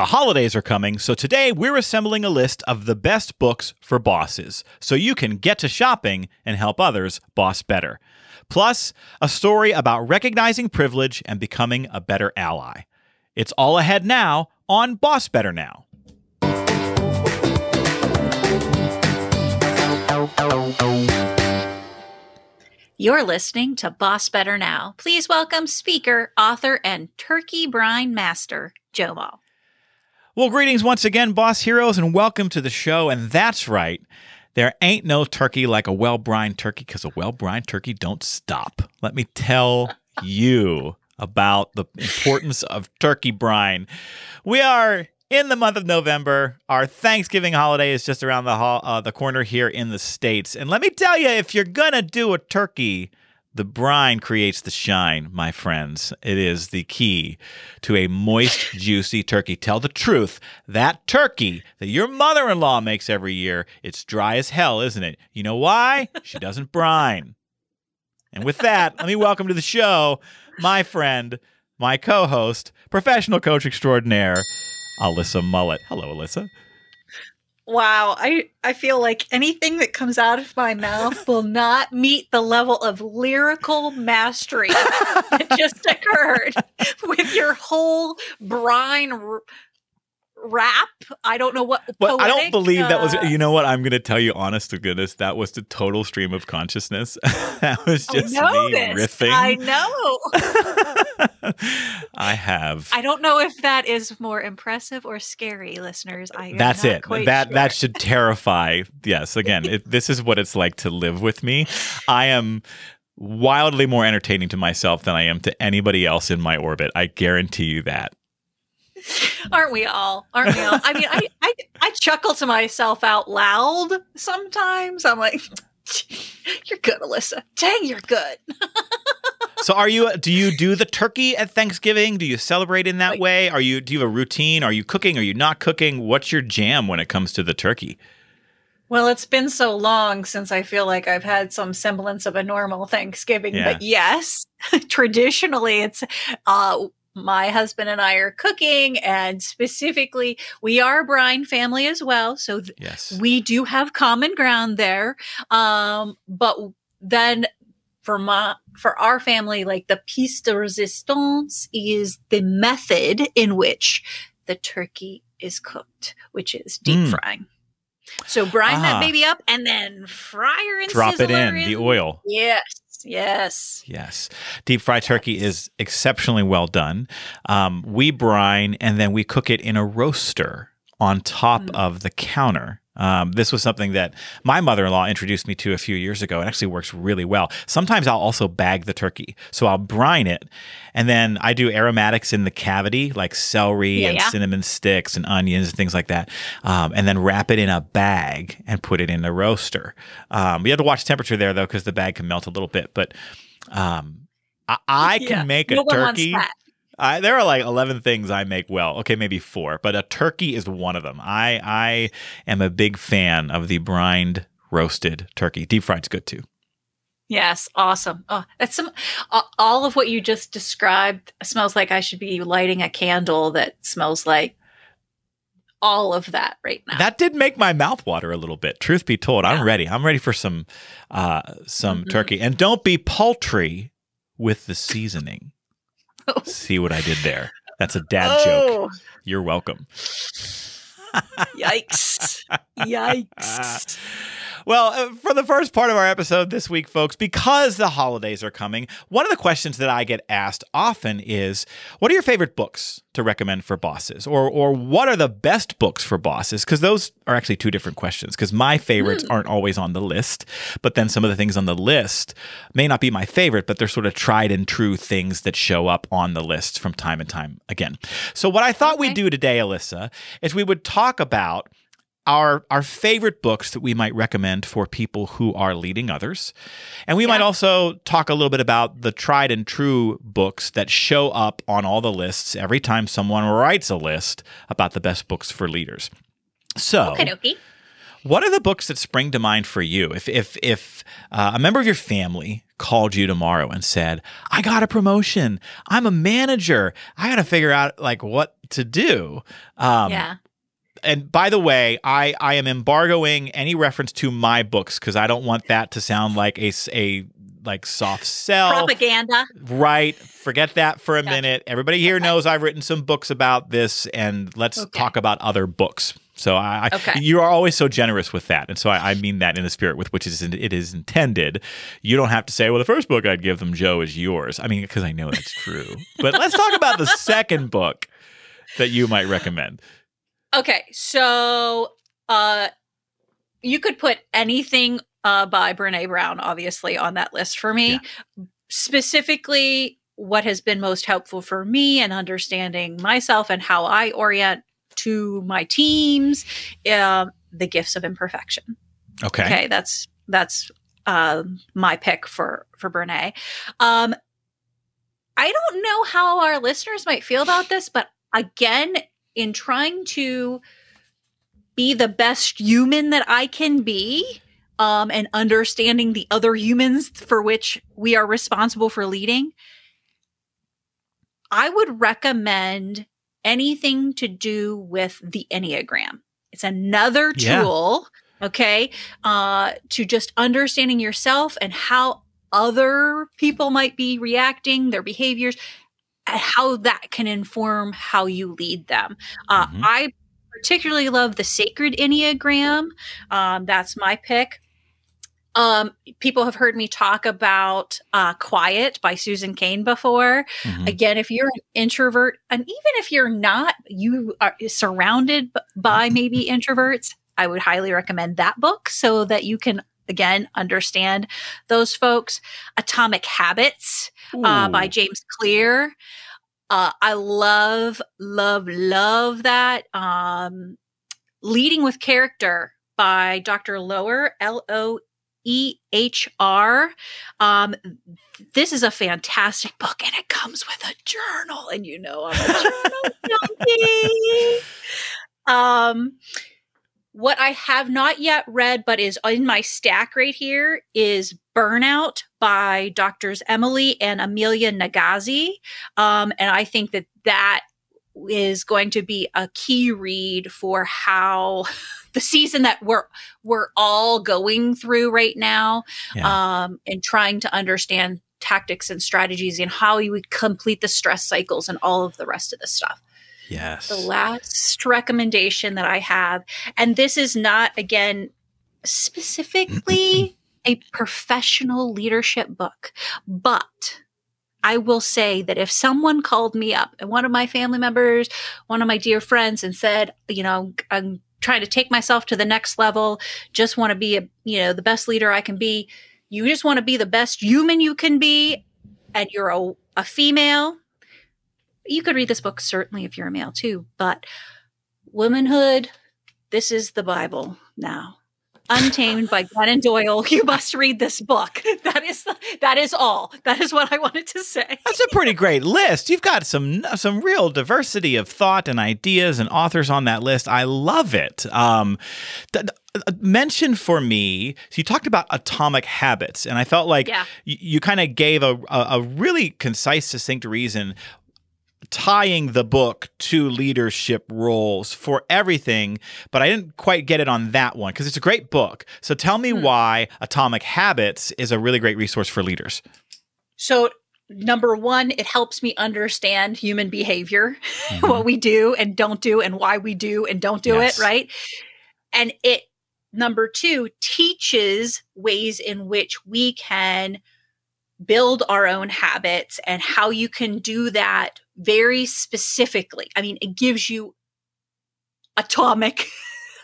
The holidays are coming, so today we're assembling a list of the best books for bosses so you can get to shopping and help others boss better. Plus, a story about recognizing privilege and becoming a better ally. It's all ahead now on Boss Better Now. You're listening to Boss Better Now. Please welcome speaker, author, and turkey brine master, Joe Mull. Well, greetings once again, boss heroes, and welcome to the show. And that's right, there ain't no turkey like a well brined turkey because a well brined turkey don't stop. Let me tell you about the importance of turkey brine. We are in the month of November. Our Thanksgiving holiday is just around the ho- uh, the corner here in the states. And let me tell you, if you're gonna do a turkey, the brine creates the shine, my friends. It is the key to a moist, juicy turkey. Tell the truth. That turkey that your mother in law makes every year, it's dry as hell, isn't it? You know why? She doesn't brine. And with that, let me welcome to the show my friend, my co host, professional coach extraordinaire, Alyssa Mullet. Hello, Alyssa. Wow, I, I feel like anything that comes out of my mouth will not meet the level of lyrical mastery that just occurred with your whole brine r- rap. I don't know what. But I don't believe that was. uh, You know what? I'm going to tell you, honest to goodness, that was the total stream of consciousness. that was just me this. riffing. I know. I have. I don't know if that is more impressive or scary, listeners. I That's it. That sure. that should terrify. Yes. Again, it, this is what it's like to live with me. I am wildly more entertaining to myself than I am to anybody else in my orbit. I guarantee you that. Aren't we all? Aren't we all? I mean, I, I I chuckle to myself out loud sometimes. I'm like, "You're good, Alyssa. Dang, you're good." So are you do you do the turkey at Thanksgiving? Do you celebrate in that way? Are you do you have a routine? Are you cooking? Are you not cooking? What's your jam when it comes to the turkey? Well, it's been so long since I feel like I've had some semblance of a normal Thanksgiving. Yeah. But yes, traditionally, it's uh, my husband and I are cooking, and specifically, we are a brine family as well. So th- Yes. we do have common ground there um but then for my for our family like the piece de resistance is the method in which the turkey is cooked which is deep Mm. frying so brine Ah. that baby up and then fryer and Drop it in, the oil. yes yes Yes. Deep fried turkey is exceptionally well done. Um, we brine and then we cook it in a roaster on top Mm. of the counter. Um, this was something that my mother in law introduced me to a few years ago. It actually works really well. Sometimes I'll also bag the turkey. So I'll brine it and then I do aromatics in the cavity, like celery Yeah, and yeah. cinnamon sticks and onions and things like that. Um, and then wrap it in a bag and put it in the roaster. Um, you have to watch temperature there though, because the bag can melt a little bit. But um, I, I can Yeah. make a no wants turkey. I, there are like 11 things I make well. Okay, maybe four, but a turkey is one of them. I I am a big fan of the brined roasted turkey. Deep fried's good too. Yes, awesome. Oh, that's some all of what you just described smells like I should be lighting a candle that smells like all of that right now. That did make my mouth water a little bit. Truth be told, I'm ready. I'm ready for some uh some Mhm. turkey. And don't be paltry with the seasoning. See what I did there? That's a dad joke. Oh, You're welcome. Yikes. Yikes. Well, uh, for the first part of our episode this week, folks, because the holidays are coming, one of the questions that I get asked often is, "What are your favorite books to recommend for bosses?" or "Or what are the best books for bosses?" Because those are actually two different questions. Because my favorites aren't always on the list, but then some of the things on the list may not be my favorite, but they're sort of tried and true things that show up on the list from time and time again. So, what I thought we'd do today, Alyssa, is we would talk about our our favorite books that we might recommend for people who are leading others. And we might also talk a little bit about the tried and true books that show up on all the lists every time someone writes a list about the best books for leaders. So, Okay, dokie. what are the books that spring to mind for you? If if if uh, a member of your family called you tomorrow and said, I got a promotion. I'm a manager. I got to figure out like what to do. Um, yeah. And by the way, I, I am embargoing any reference to my books because I don't want that to sound like a, a like soft sell. Propaganda. Right. Forget that for a minute. Everybody here knows I've written some books about this, and let's Okay. talk about other books. So I, I Okay. you are always so generous with that, and so I, I mean that in the spirit with which it is, it is intended. You don't have to say, "Well, the first book I'd give them, Joe, is yours." I mean, because I know that's true. but let's talk about the second book that you might recommend. Okay, so uh you could put anything uh by Brene Brown obviously on that list for me. Specifically what has been most helpful for me and understanding myself and how I orient to my teams, um, the gifts of imperfection. Okay. Okay, that's that's uh, my pick for for Brene. Um, I don't know how our listeners might feel about this, but again, in trying to be the best human that I can be, um, and understanding the other humans for which we are responsible for leading, I would recommend anything to do with the Enneagram. It's another Yeah. tool, okay, uh, to just understanding yourself and how other people might be reacting, their behaviors, how that can inform how you lead them. Uh, Mhm. I particularly love the Sacred Enneagram. Um, that's my pick. Um, people have heard me talk about uh, Quiet by Susan Cain before. Mhm. Again, if you're an introvert, and even if you're not, you are surrounded by maybe introverts, I would highly recommend that book so that you can, again, understand those folks. Atomic Habits uh, by James Clear. Uh, I love, love, love that. Um, Leading with Character by Dr. Loehr, L O E H R. Um, this is a fantastic book, and it comes with a journal, and you know I'm a journal junkie. Um, what I have not yet read, but is in my stack right here, is Burnout by Doctors Emily and Amelia Nagoski. Um, and I think that that is going to be a key read for how the season that we're we're all going through right now, Yeah. um, and trying to understand tactics and strategies and how you would complete the stress cycles and all of the rest of the stuff yes. the last recommendation that I have, and this is not, again, specifically a professional leadership book, but I will say that if someone called me up and one of my family members, one of my dear friends, and said, you know, I'm trying to take myself to the next level, just want to be a, you know, the best leader I can be. You just want to be the best human you can be, and you're a, a female, you could read this book certainly if you're a male too, but womanhood, this is the Bible now. Untamed by Glennon Doyle. You must read this book. That is the, that is all. That is what I wanted to say. That's a pretty great list. You've got some some real diversity of thought and ideas and authors on that list. I love it. Um, th- uh, mention for me. So you talked about atomic habits, and I felt like Yeah. y- you kind of gave a, a a really concise, succinct reason tying the book to leadership roles for everything, but I didn't quite get it on that one because it's a great book. So tell me Hmm. why Atomic Habits is a really great resource for leaders. So number one, it helps me understand human behavior, Mhm. what we do and don't do, and why we do and don't do Yes. it, right? And it number two teaches ways in which we can build our own habits and how you can do that very specifically. I mean, it gives you atomic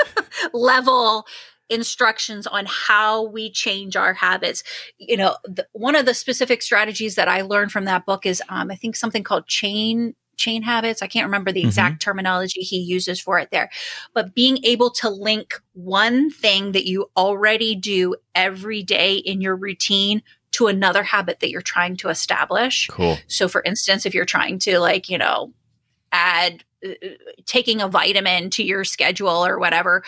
level instructions on how we change our habits. You know, the, one of the specific strategies that I learned from that book is um, I think something called chain chain habits. I can't remember the exact terminology he uses for it there. But being able to link one thing that you already do every day in your routine to another habit that you're trying to establish. Cool. So, for instance, if you're trying to, like, you know, add uh, taking a vitamin to your schedule or whatever,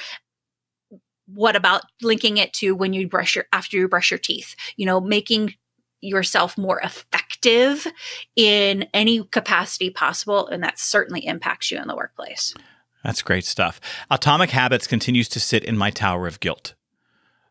what about linking it to when you brush your after you brush your teeth? You know, making yourself more effective in any capacity possible. And that certainly impacts you in the workplace. That's great stuff. Atomic Habits continues to sit in my tower of guilt.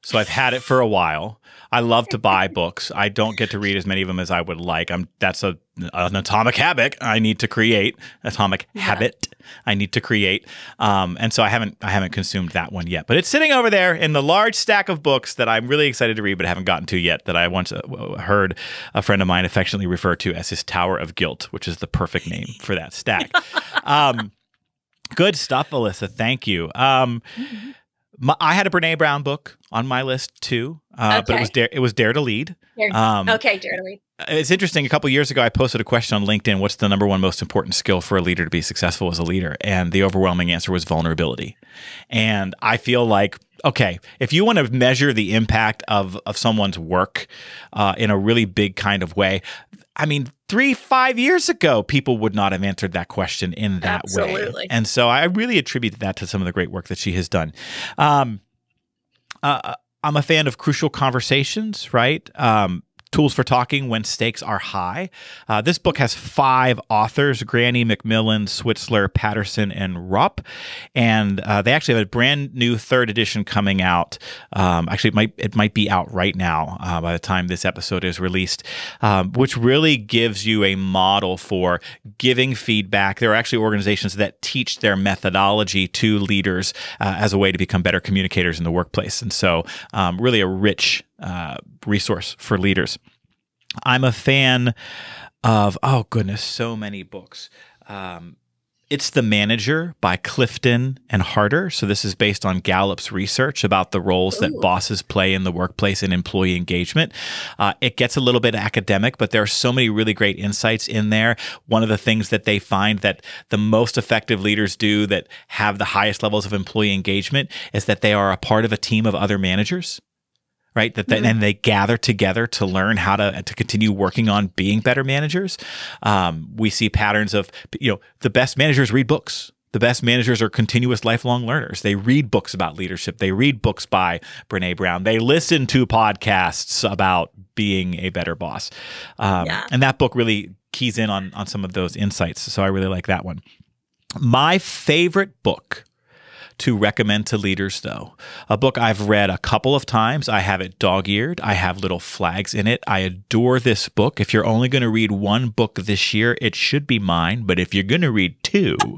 So I've had it for a while. I love to buy books. I don't get to read as many of them as I would like. I'm that's a an atomic habit I need to create. Atomic yeah. habit I need to create. Um, and so I haven't I haven't consumed that one yet. But it's sitting over there in the large stack of books that I'm really excited to read, but haven't gotten to yet. That I once uh, heard a friend of mine affectionately refer to as his tower of guilt, which is the perfect name for that stack. um, good stuff, Alyssa. Thank you. Um, mm-hmm. My, I had a Brene Brown book on my list too, uh, okay. but it was dare it was Dare to Lead. Um, okay, Dare to Lead. It's interesting. A couple years ago, I posted a question on LinkedIn: What's the number one most important skill for a leader to be successful as a leader? And the overwhelming answer was vulnerability. And I feel like okay, if you want to measure the impact of of someone's work uh, in a really big kind of way, I mean, three, five years ago, people would not have answered that question in that Absolutely. way. And so I really attribute that to some of the great work that she has done. Um, uh, I'm a fan of crucial conversations, right? Um, Tools for Talking When Stakes Are High. Uh, this book has five authors Grenny, McMillan, Switzler, Patterson, and Rupp. And uh, they actually have a brand new third edition coming out. Um, actually, it might, it might be out right now uh, by the time this episode is released, um, which really gives you a model for giving feedback. There are actually organizations that teach their methodology to leaders uh, as a way to become better communicators in the workplace. And so, um, really a rich uh, resource for leaders. I'm a fan of, oh goodness, so many books. Um, it's The Manager by Clifton and Harter. So, this is based on Gallup's research about the roles Ooh. that bosses play in the workplace and employee engagement. Uh, it gets a little bit academic, but there are so many really great insights in there. One of the things that they find that the most effective leaders do that have the highest levels of employee engagement is that they are a part of a team of other managers right? That mm-hmm. and they gather together to learn how to to continue working on being better managers. Um, we see patterns of you know the best managers read books. The best managers are continuous lifelong learners. They read books about leadership. They read books by Brene Brown. They listen to podcasts about being a better boss. Um, yeah. And that book really keys in on on some of those insights. So I really like that one. My favorite book to recommend to leaders, though. A book I've read a couple of times. I have it dog eared, I have little flags in it. I adore this book. If you're only going to read one book this year, it should be mine. But if you're going to read two,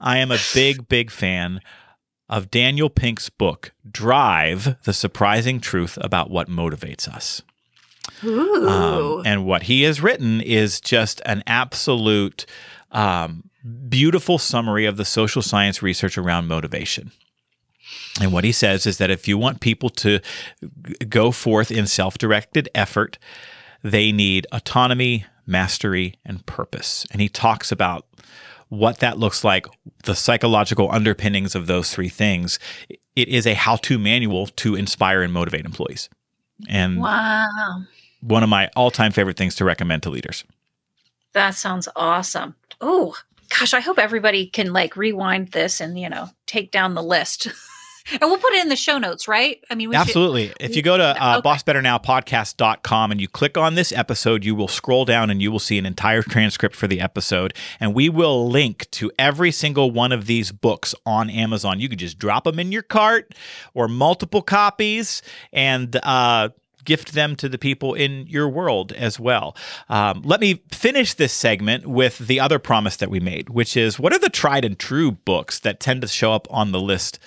I am a big, big fan of Daniel Pink's book, Drive The Surprising Truth About What Motivates Us. Um, and what he has written is just an absolute um, beautiful summary of the social science research around motivation. And what he says is that if you want people to go forth in self directed effort, they need autonomy, mastery, and purpose. And he talks about what that looks like, the psychological underpinnings of those three things. It is a how to manual to inspire and motivate employees. And wow. one of my all time favorite things to recommend to leaders. That sounds awesome. Oh, gosh, I hope everybody can like rewind this and, you know, take down the list. and we'll put it in the show notes, right? I mean, absolutely. Should, if you go to uh, okay. bossbetterNowpodcast.com and you click on this episode, you will scroll down and you will see an entire transcript for the episode. And we will link to every single one of these books on Amazon. You can just drop them in your cart or multiple copies and, uh, gift them to the people in your world as well. Um, let me finish this segment with the other promise that we made, which is what are the tried and true books that tend to show up on the list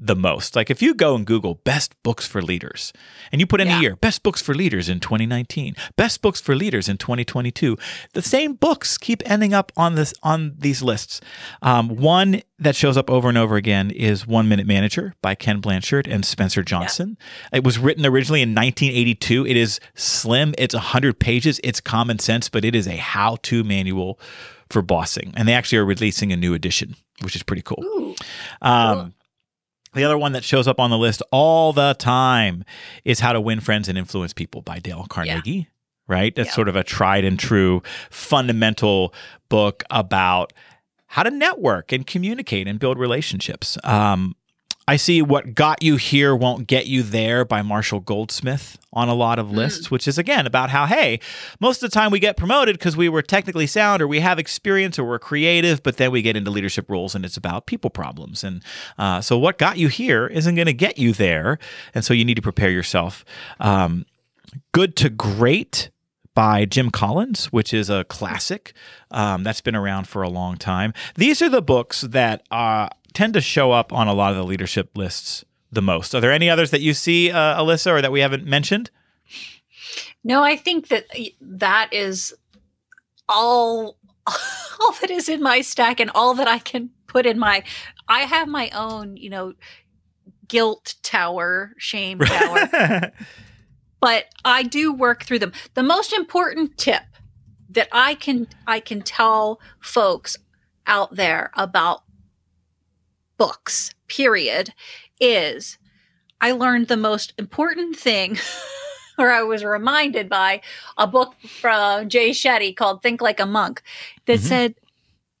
the most. Like if you go and Google best books for leaders and you put in yeah. a year, best books for leaders in 2019, best books for leaders in 2022, the same books keep ending up on this on these lists. Um, one that shows up over and over again is One Minute Manager by Ken Blanchard and Spencer Johnson. Yeah. It was written originally in 1982. It is slim. It's 100 pages. It's common sense, but it is a how-to manual for bossing. And they actually are releasing a new edition, which is pretty cool. Ooh, um, cool. The other one that shows up on the list all the time is How to Win Friends and Influence People by Dale Carnegie. Yeah. Right? That's yeah. sort of a tried and true fundamental book about how to network and communicate and build relationships. Um, I see what got you here won't get you there by Marshall Goldsmith on a lot of lists, mm. which is again about how, hey, most of the time we get promoted because we were technically sound or we have experience or we're creative, but then we get into leadership roles and it's about people problems. And uh, so what got you here isn't going to get you there. And so you need to prepare yourself. Um, good to great by Jim Collins, which is a classic um, that's been around for a long time. These are the books that uh, tend to show up on a lot of the leadership lists the most. Are there any others that you see, uh, Alyssa, or that we haven't mentioned? No, I think that that is all all that is in my stack and all that I can put in my I have my own, you know, guilt tower, shame tower. but I do work through them. The most important tip that I can I can tell folks out there about books, period, is I learned the most important thing or I was reminded by a book from Jay Shetty called Think Like a Monk that mm-hmm. said,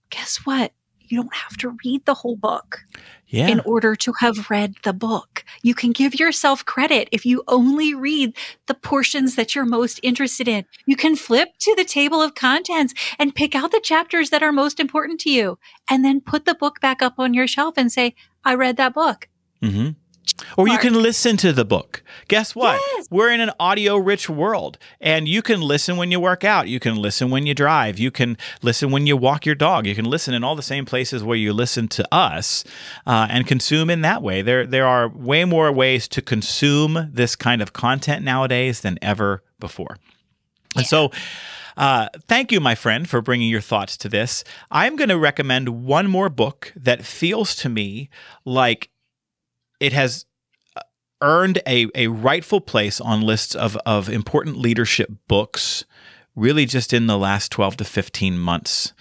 guess what? You don't have to read the whole book yeah. in order to have read the book. You can give yourself credit if you only read the portions that you're most interested in. You can flip to the table of contents and pick out the chapters that are most important to you and then put the book back up on your shelf and say, I read that book. Mm-hmm. Or you can listen to the book. Guess what? Yes. We're in an audio rich world, and you can listen when you work out. You can listen when you drive. You can listen when you walk your dog. You can listen in all the same places where you listen to us uh, and consume in that way. There, there are way more ways to consume this kind of content nowadays than ever before. Yeah. And so, uh, thank you, my friend, for bringing your thoughts to this. I'm going to recommend one more book that feels to me like it has uh, earned a, a rightful place on lists of, of important leadership books really just in the last 12 to 15 months.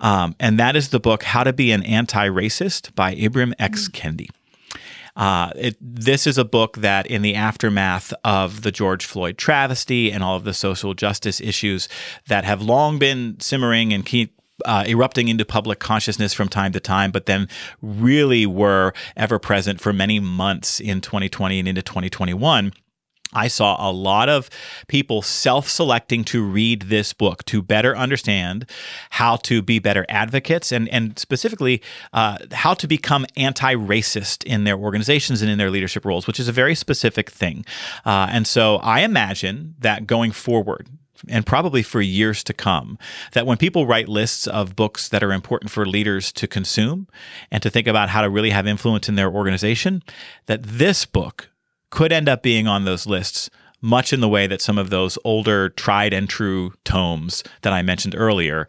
Um, and that is the book How to Be an Anti Racist by Ibram X. Mm. Kendi. Uh, it, this is a book that, in the aftermath of the George Floyd travesty and all of the social justice issues that have long been simmering and keep uh, erupting into public consciousness from time to time, but then really were ever present for many months in 2020 and into 2021. I saw a lot of people self selecting to read this book to better understand how to be better advocates and, and specifically uh, how to become anti racist in their organizations and in their leadership roles, which is a very specific thing. Uh, and so I imagine that going forward, and probably for years to come, that when people write lists of books that are important for leaders to consume and to think about how to really have influence in their organization, that this book could end up being on those lists much in the way that some of those older tried and true tomes that I mentioned earlier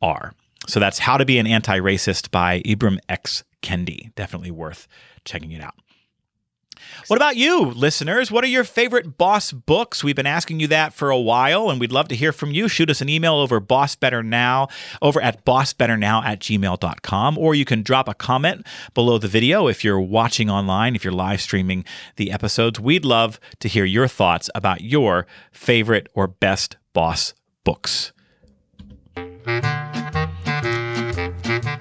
are. So that's How to Be an Anti-Racist by Ibram X. Kendi. Definitely worth checking it out. What about you, listeners? What are your favorite boss books? We've been asking you that for a while, and we'd love to hear from you. Shoot us an email over Boss Better Now over at bossbetternow at gmail.com, or you can drop a comment below the video if you're watching online, if you're live streaming the episodes. We'd love to hear your thoughts about your favorite or best boss books.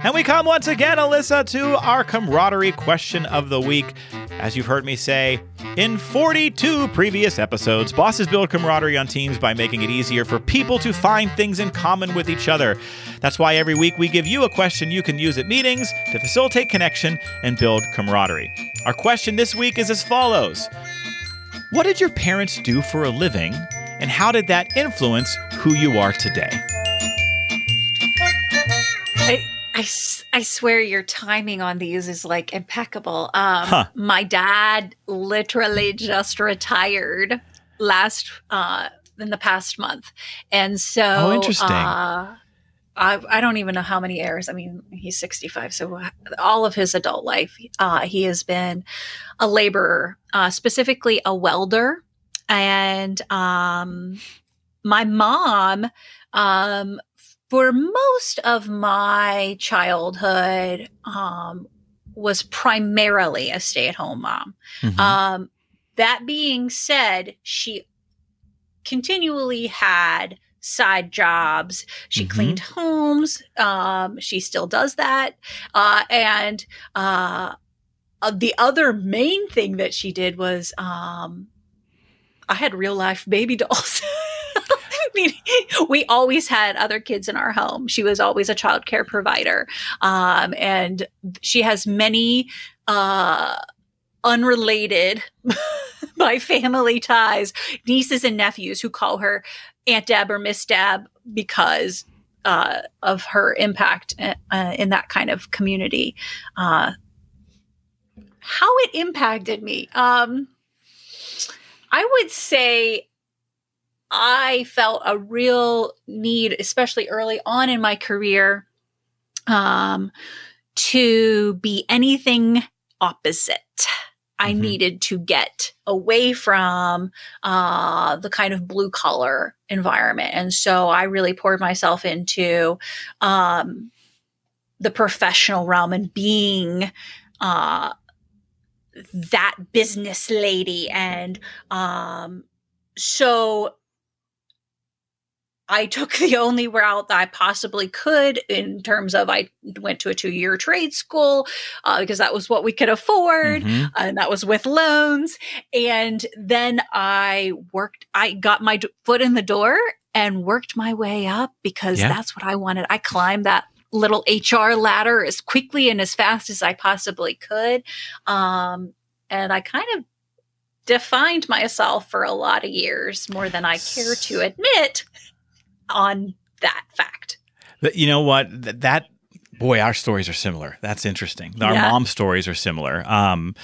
And we come once again, Alyssa, to our camaraderie question of the week. As you've heard me say in 42 previous episodes, bosses build camaraderie on teams by making it easier for people to find things in common with each other. That's why every week we give you a question you can use at meetings to facilitate connection and build camaraderie. Our question this week is as follows What did your parents do for a living, and how did that influence who you are today? I, I swear your timing on these is like impeccable. Um, huh. My dad literally just retired last uh, in the past month, and so oh, interesting. Uh, I, I don't even know how many years. I mean, he's 65, so all of his adult life, uh, he has been a laborer, uh, specifically a welder. And um, my mom um, for most of my childhood um, was primarily a stay-at-home mom. Mm-hmm. Um, that being said, she continually had side jobs. She mm-hmm. cleaned homes. Um, she still does that, uh, and uh, uh, the other main thing that she did was um, I had real life baby dolls. We always had other kids in our home. She was always a child care provider. Um, and she has many uh, unrelated by family ties nieces and nephews who call her Aunt Deb or Miss Deb because uh, of her impact uh, in that kind of community. Uh, how it impacted me. Um, I would say I felt a real need, especially early on in my career, um, to be anything opposite. I mm-hmm. needed to get away from uh, the kind of blue collar environment. And so I really poured myself into um, the professional realm and being uh, that business lady. And um, so I took the only route that I possibly could in terms of I went to a two year trade school uh, because that was what we could afford, mm-hmm. and that was with loans. And then I worked, I got my foot in the door and worked my way up because yeah. that's what I wanted. I climbed that little HR ladder as quickly and as fast as I possibly could. Um, and I kind of defined myself for a lot of years more than I care to admit on that fact. You know what? That boy, our stories are similar. That's interesting. Our yeah. mom stories are similar. Um,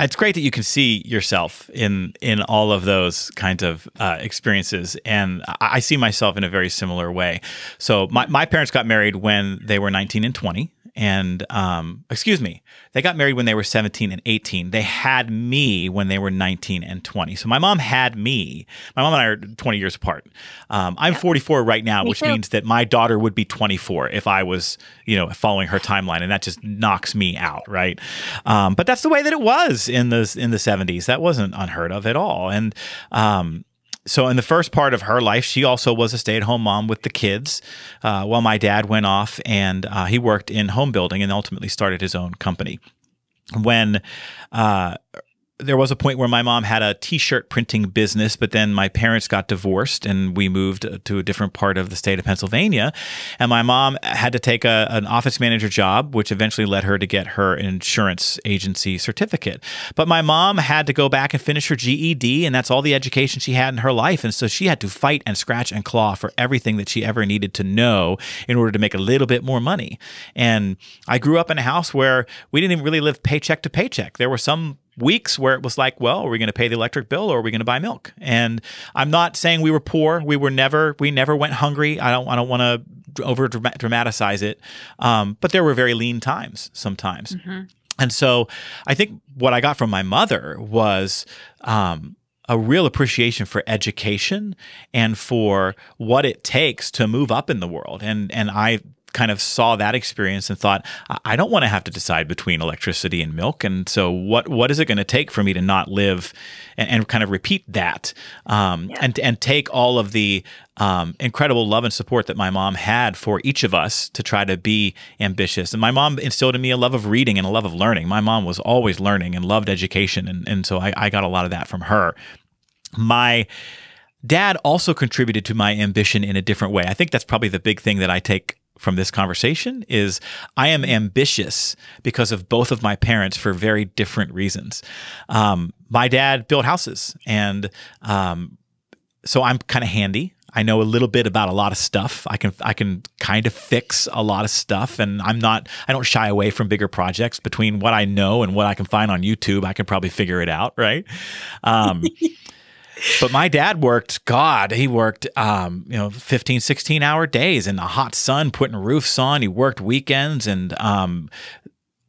it's great that you can see yourself in in all of those kinds of uh, experiences, and I, I, see myself in a very similar way. So my my parents got married when they were nineteen and twenty and um, excuse me, they got married when they were 17 and 18. They had me when they were 19 and 20. So my mom had me. My mom and I are 20 years apart. Um, I'm yeah. 44 right now, me which too. means that my daughter would be 24 if I was, you know, following her timeline, and that just knocks me out, right? Um, but that's the way that it was in the in the 70s. That wasn't unheard of at all, and um, so in the first part of her life, she also was a stay-at-home mom with the kids. Uh, while my dad went off and uh, he worked in home building and ultimately started his own company. When uh, there was a point where my mom had a t-shirt printing business, but then my parents got divorced and we moved uh, to a different part of the state of Pennsylvania. And my mom had to take a, an office manager job, which eventually led her to get her insurance agency certificate. But my mom had to go back and finish her GED, and that's all the education she had in her life. And so she had to fight and scratch and claw for everything that she ever needed to know in order to make a little bit more money. And I grew up in a house where we didn't even really live paycheck to paycheck. There were some weeks where it was like, well, are we going to pay the electric bill or are we going to buy milk? And I'm not saying we were poor. We were never, we never went hungry. I don't, I don't want to over dramatize it. Um, but there were very lean times sometimes. Mm-hmm. And so I think what I got from my mother was, um, a real appreciation for education and for what it takes to move up in the world. And and I kind of saw that experience and thought, I don't want to have to decide between electricity and milk. And so, what what is it going to take for me to not live and, and kind of repeat that um, yeah. and and take all of the um, incredible love and support that my mom had for each of us to try to be ambitious. And my mom instilled in me a love of reading and a love of learning. My mom was always learning and loved education, and and so I, I got a lot of that from her. My dad also contributed to my ambition in a different way. I think that's probably the big thing that I take from this conversation is I am ambitious because of both of my parents for very different reasons. Um, my dad built houses, and um, so I'm kind of handy. I know a little bit about a lot of stuff. I can I can kind of fix a lot of stuff, and I'm not I don't shy away from bigger projects. Between what I know and what I can find on YouTube, I can probably figure it out, right? Um, but my dad worked god he worked um, you know 15 16 hour days in the hot sun putting roofs on. He worked weekends and um,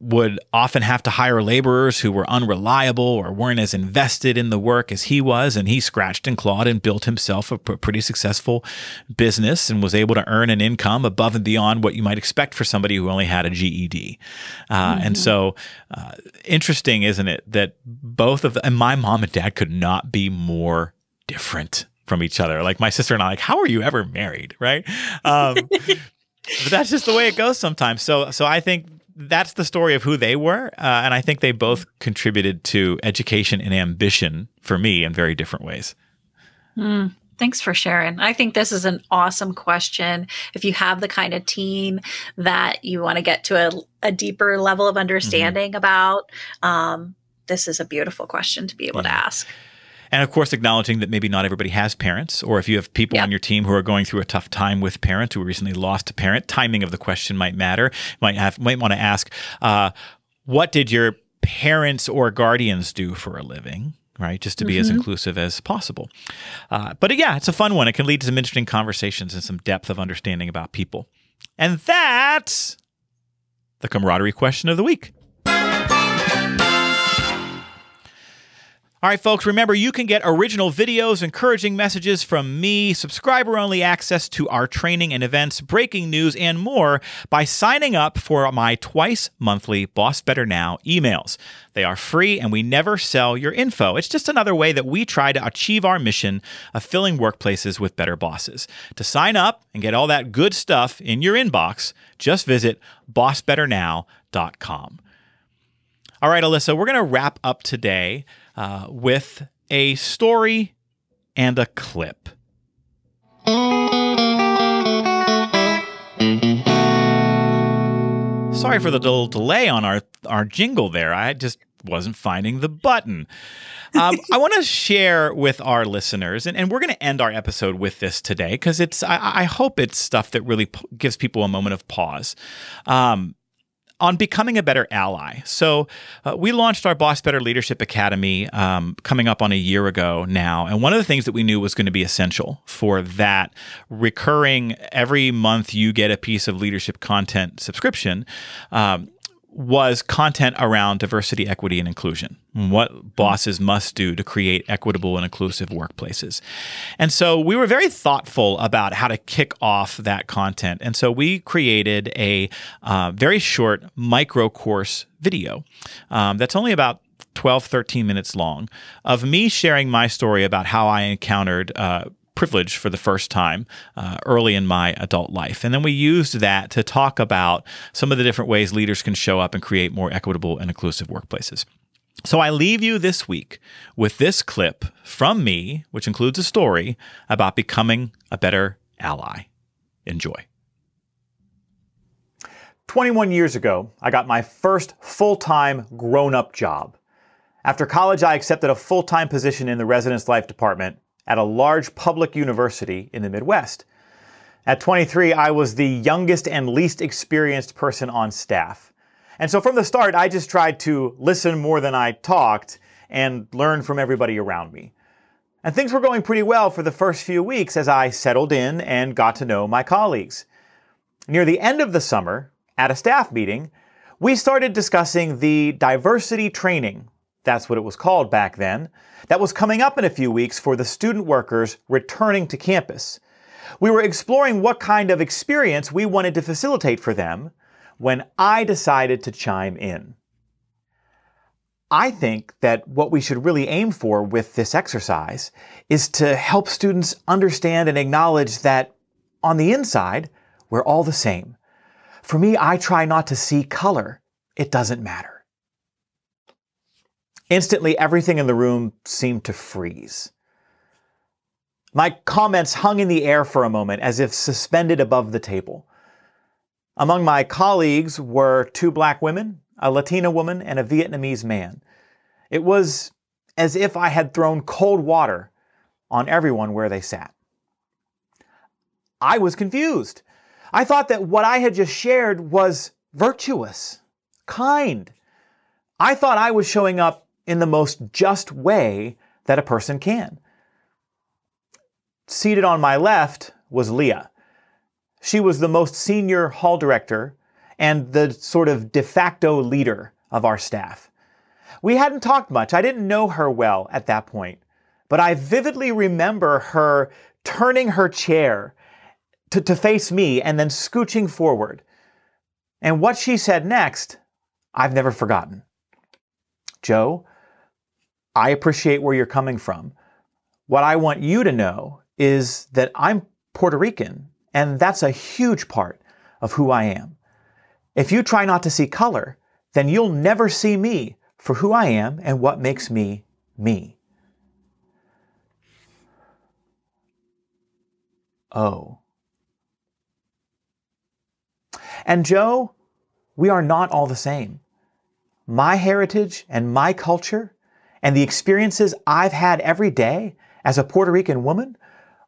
would often have to hire laborers who were unreliable or weren't as invested in the work as he was. And he scratched and clawed and built himself a pretty successful business and was able to earn an income above and beyond what you might expect for somebody who only had a GED. Uh, mm-hmm. And so, uh, interesting, isn't it, that both of them, and my mom and dad could not be more different from each other. Like my sister and I, like, how are you ever married? Right. Um, but that's just the way it goes sometimes. So, so I think that's the story of who they were. Uh, and I think they both contributed to education and ambition for me in very different ways. Mm, thanks for sharing. I think this is an awesome question. If you have the kind of team that you want to get to a, a deeper level of understanding mm-hmm. about, um, this is a beautiful question to be able yeah. to ask. And of course, acknowledging that maybe not everybody has parents, or if you have people yep. on your team who are going through a tough time with parents who recently lost a parent, timing of the question might matter. Might have might want to ask, uh, what did your parents or guardians do for a living? Right, just to be mm-hmm. as inclusive as possible. Uh, but yeah, it's a fun one. It can lead to some interesting conversations and some depth of understanding about people. And that's the camaraderie question of the week. All right, folks, remember you can get original videos, encouraging messages from me, subscriber only access to our training and events, breaking news, and more by signing up for my twice monthly Boss Better Now emails. They are free and we never sell your info. It's just another way that we try to achieve our mission of filling workplaces with better bosses. To sign up and get all that good stuff in your inbox, just visit bossbetternow.com. All right, Alyssa, we're going to wrap up today uh, with a story and a clip. Sorry for the little delay on our, our jingle there. I just wasn't finding the button. Um, I want to share with our listeners, and, and we're going to end our episode with this today because it's. I, I, hope it's stuff that really p- gives people a moment of pause. Um, on becoming a better ally. So, uh, we launched our Boss Better Leadership Academy um, coming up on a year ago now. And one of the things that we knew was going to be essential for that recurring every month you get a piece of leadership content subscription um, was content around diversity, equity, and inclusion. What bosses must do to create equitable and inclusive workplaces. And so we were very thoughtful about how to kick off that content. And so we created a uh, very short micro course video um, that's only about 12, 13 minutes long of me sharing my story about how I encountered uh, privilege for the first time uh, early in my adult life. And then we used that to talk about some of the different ways leaders can show up and create more equitable and inclusive workplaces. So I leave you this week with this clip from me, which includes a story about becoming a better ally. Enjoy. 21 years ago, I got my first full time grown up job. After college, I accepted a full time position in the residence life department at a large public university in the Midwest. At 23, I was the youngest and least experienced person on staff. And so from the start, I just tried to listen more than I talked and learn from everybody around me. And things were going pretty well for the first few weeks as I settled in and got to know my colleagues. Near the end of the summer, at a staff meeting, we started discussing the diversity training that's what it was called back then, that was coming up in a few weeks for the student workers returning to campus. We were exploring what kind of experience we wanted to facilitate for them when I decided to chime in. I think that what we should really aim for with this exercise is to help students understand and acknowledge that on the inside, we're all the same. For me, I try not to see color. It doesn't matter. Instantly, everything in the room seemed to freeze. My comments hung in the air for a moment as if suspended above the table. Among my colleagues were two black women, a Latina woman, and a Vietnamese man. It was as if I had thrown cold water on everyone where they sat. I was confused. I thought that what I had just shared was virtuous, kind. I thought I was showing up in the most just way that a person can. Seated on my left was Leah. She was the most senior hall director and the sort of de facto leader of our staff. We hadn't talked much. I didn't know her well at that point, but I vividly remember her turning her chair to, to face me and then scooching forward. And what she said next, I've never forgotten. Joe, I appreciate where you're coming from. What I want you to know is that I'm Puerto Rican, and that's a huge part of who I am. If you try not to see color, then you'll never see me for who I am and what makes me me. Oh. And Joe, we are not all the same. My heritage and my culture and the experiences I've had every day as a Puerto Rican woman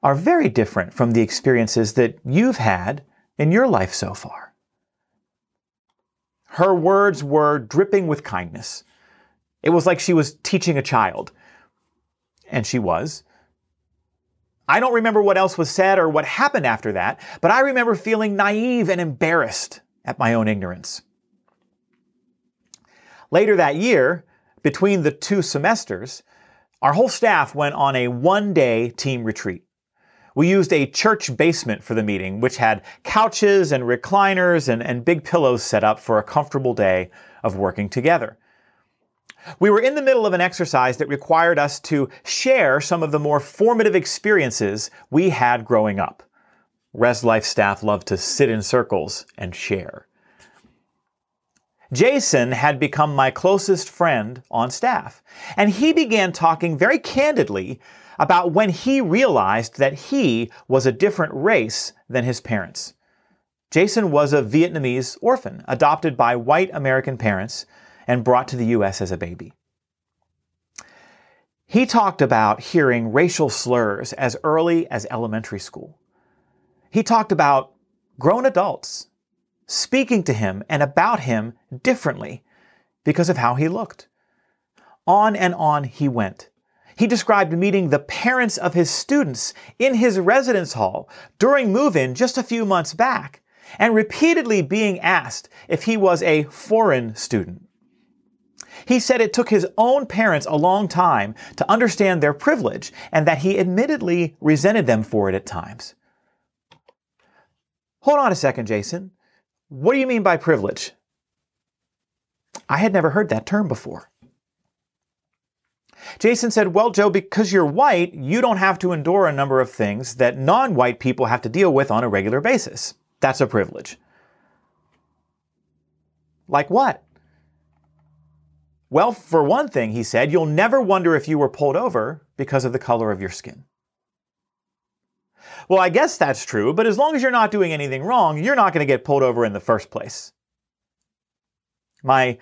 are very different from the experiences that you've had in your life so far. Her words were dripping with kindness. It was like she was teaching a child. And she was. I don't remember what else was said or what happened after that, but I remember feeling naive and embarrassed at my own ignorance. Later that year, between the two semesters, our whole staff went on a one day team retreat. We used a church basement for the meeting, which had couches and recliners and, and big pillows set up for a comfortable day of working together. We were in the middle of an exercise that required us to share some of the more formative experiences we had growing up. Res Life staff love to sit in circles and share. Jason had become my closest friend on staff, and he began talking very candidly about when he realized that he was a different race than his parents. Jason was a Vietnamese orphan, adopted by white American parents and brought to the U.S. as a baby. He talked about hearing racial slurs as early as elementary school. He talked about grown adults speaking to him and about him differently because of how he looked. On and on he went. He described meeting the parents of his students in his residence hall during move in just a few months back and repeatedly being asked if he was a foreign student. He said it took his own parents a long time to understand their privilege and that he admittedly resented them for it at times. Hold on a second, Jason. What do you mean by privilege? I had never heard that term before. Jason said, Well, Joe, because you're white, you don't have to endure a number of things that non white people have to deal with on a regular basis. That's a privilege. Like what? Well, for one thing, he said, you'll never wonder if you were pulled over because of the color of your skin. Well, I guess that's true, but as long as you're not doing anything wrong, you're not going to get pulled over in the first place. My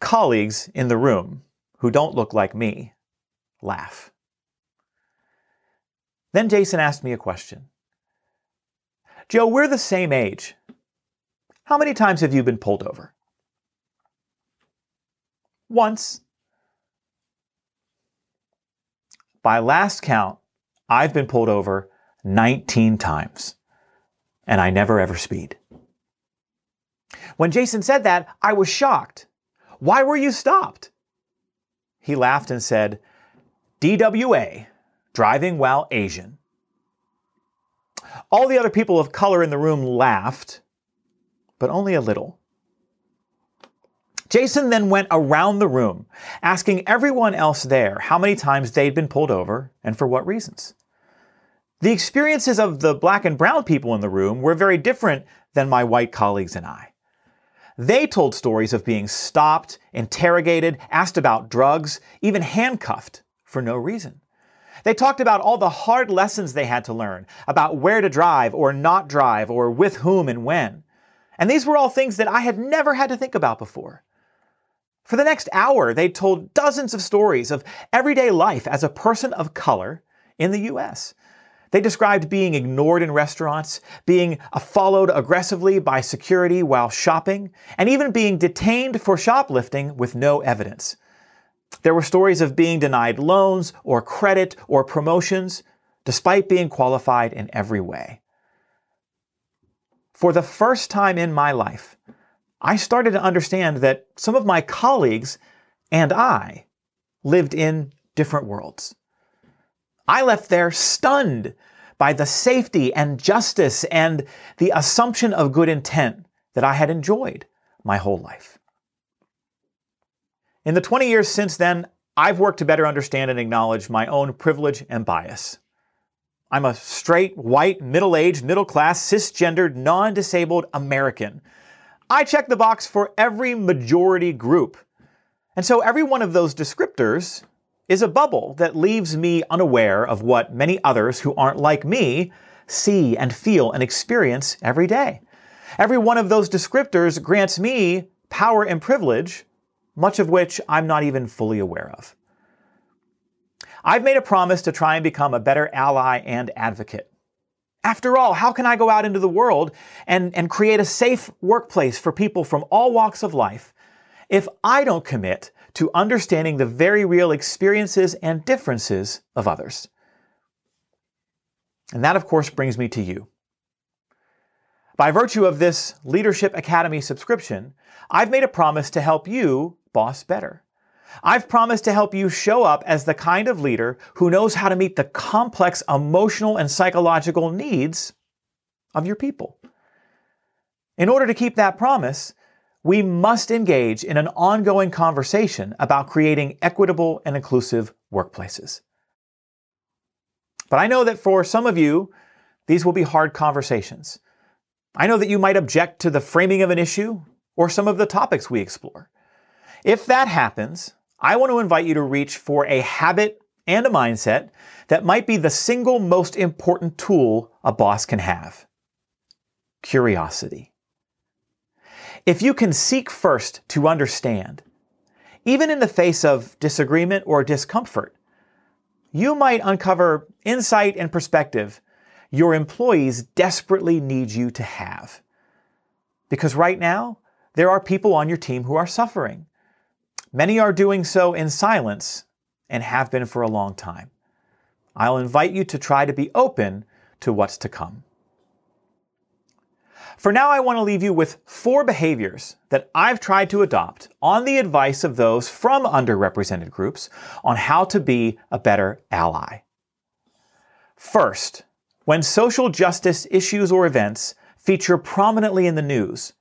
colleagues in the room, who don't look like me, laugh. Then Jason asked me a question Joe, we're the same age. How many times have you been pulled over? Once. By last count, I've been pulled over 19 times, and I never ever speed. When Jason said that, I was shocked. Why were you stopped? He laughed and said, DWA, driving while Asian. All the other people of color in the room laughed, but only a little. Jason then went around the room, asking everyone else there how many times they'd been pulled over and for what reasons. The experiences of the black and brown people in the room were very different than my white colleagues and I. They told stories of being stopped, interrogated, asked about drugs, even handcuffed for no reason. They talked about all the hard lessons they had to learn, about where to drive or not drive, or with whom and when. And these were all things that I had never had to think about before. For the next hour, they told dozens of stories of everyday life as a person of color in the US. They described being ignored in restaurants, being followed aggressively by security while shopping, and even being detained for shoplifting with no evidence. There were stories of being denied loans or credit or promotions, despite being qualified in every way. For the first time in my life, I started to understand that some of my colleagues and I lived in different worlds. I left there stunned by the safety and justice and the assumption of good intent that I had enjoyed my whole life. In the 20 years since then, I've worked to better understand and acknowledge my own privilege and bias. I'm a straight, white, middle aged, middle class, cisgendered, non disabled American. I check the box for every majority group. And so every one of those descriptors is a bubble that leaves me unaware of what many others who aren't like me see and feel and experience every day. Every one of those descriptors grants me power and privilege, much of which I'm not even fully aware of. I've made a promise to try and become a better ally and advocate. After all, how can I go out into the world and, and create a safe workplace for people from all walks of life if I don't commit to understanding the very real experiences and differences of others? And that, of course, brings me to you. By virtue of this Leadership Academy subscription, I've made a promise to help you boss better. I've promised to help you show up as the kind of leader who knows how to meet the complex emotional and psychological needs of your people. In order to keep that promise, we must engage in an ongoing conversation about creating equitable and inclusive workplaces. But I know that for some of you, these will be hard conversations. I know that you might object to the framing of an issue or some of the topics we explore. If that happens, I want to invite you to reach for a habit and a mindset that might be the single most important tool a boss can have curiosity. If you can seek first to understand, even in the face of disagreement or discomfort, you might uncover insight and perspective your employees desperately need you to have. Because right now, there are people on your team who are suffering. Many are doing so in silence and have been for a long time. I'll invite you to try to be open to what's to come. For now, I want to leave you with four behaviors that I've tried to adopt on the advice of those from underrepresented groups on how to be a better ally. First, when social justice issues or events feature prominently in the news,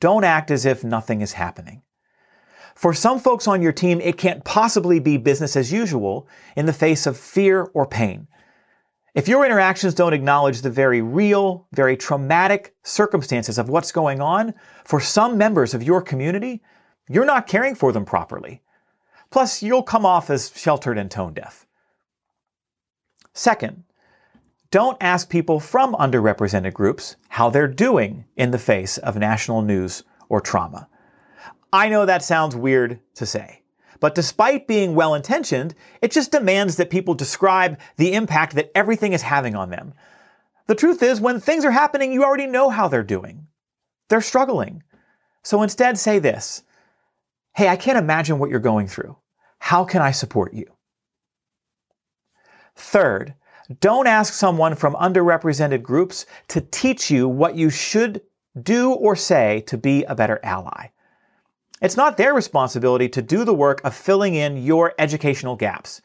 don't act as if nothing is happening. For some folks on your team, it can't possibly be business as usual in the face of fear or pain. If your interactions don't acknowledge the very real, very traumatic circumstances of what's going on, for some members of your community, you're not caring for them properly. Plus, you'll come off as sheltered and tone deaf. Second, don't ask people from underrepresented groups how they're doing in the face of national news or trauma. I know that sounds weird to say, but despite being well intentioned, it just demands that people describe the impact that everything is having on them. The truth is, when things are happening, you already know how they're doing. They're struggling. So instead, say this Hey, I can't imagine what you're going through. How can I support you? Third, don't ask someone from underrepresented groups to teach you what you should do or say to be a better ally. It's not their responsibility to do the work of filling in your educational gaps.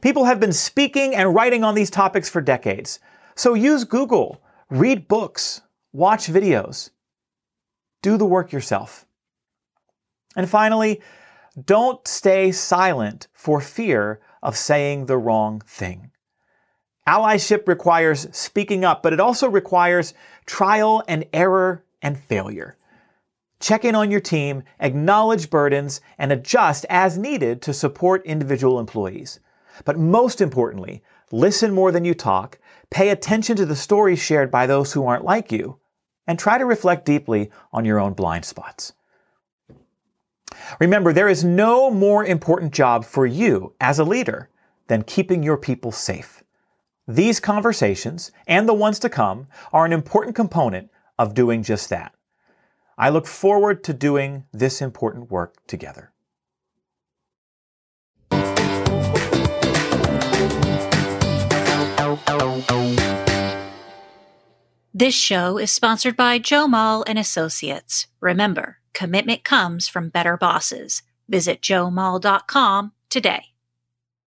People have been speaking and writing on these topics for decades. So use Google, read books, watch videos. Do the work yourself. And finally, don't stay silent for fear of saying the wrong thing. Allyship requires speaking up, but it also requires trial and error and failure. Check in on your team, acknowledge burdens, and adjust as needed to support individual employees. But most importantly, listen more than you talk, pay attention to the stories shared by those who aren't like you, and try to reflect deeply on your own blind spots. Remember, there is no more important job for you as a leader than keeping your people safe. These conversations, and the ones to come, are an important component of doing just that. I look forward to doing this important work together. This show is sponsored by Joe Mull and Associates. Remember, commitment comes from better bosses. Visit joemull.com today.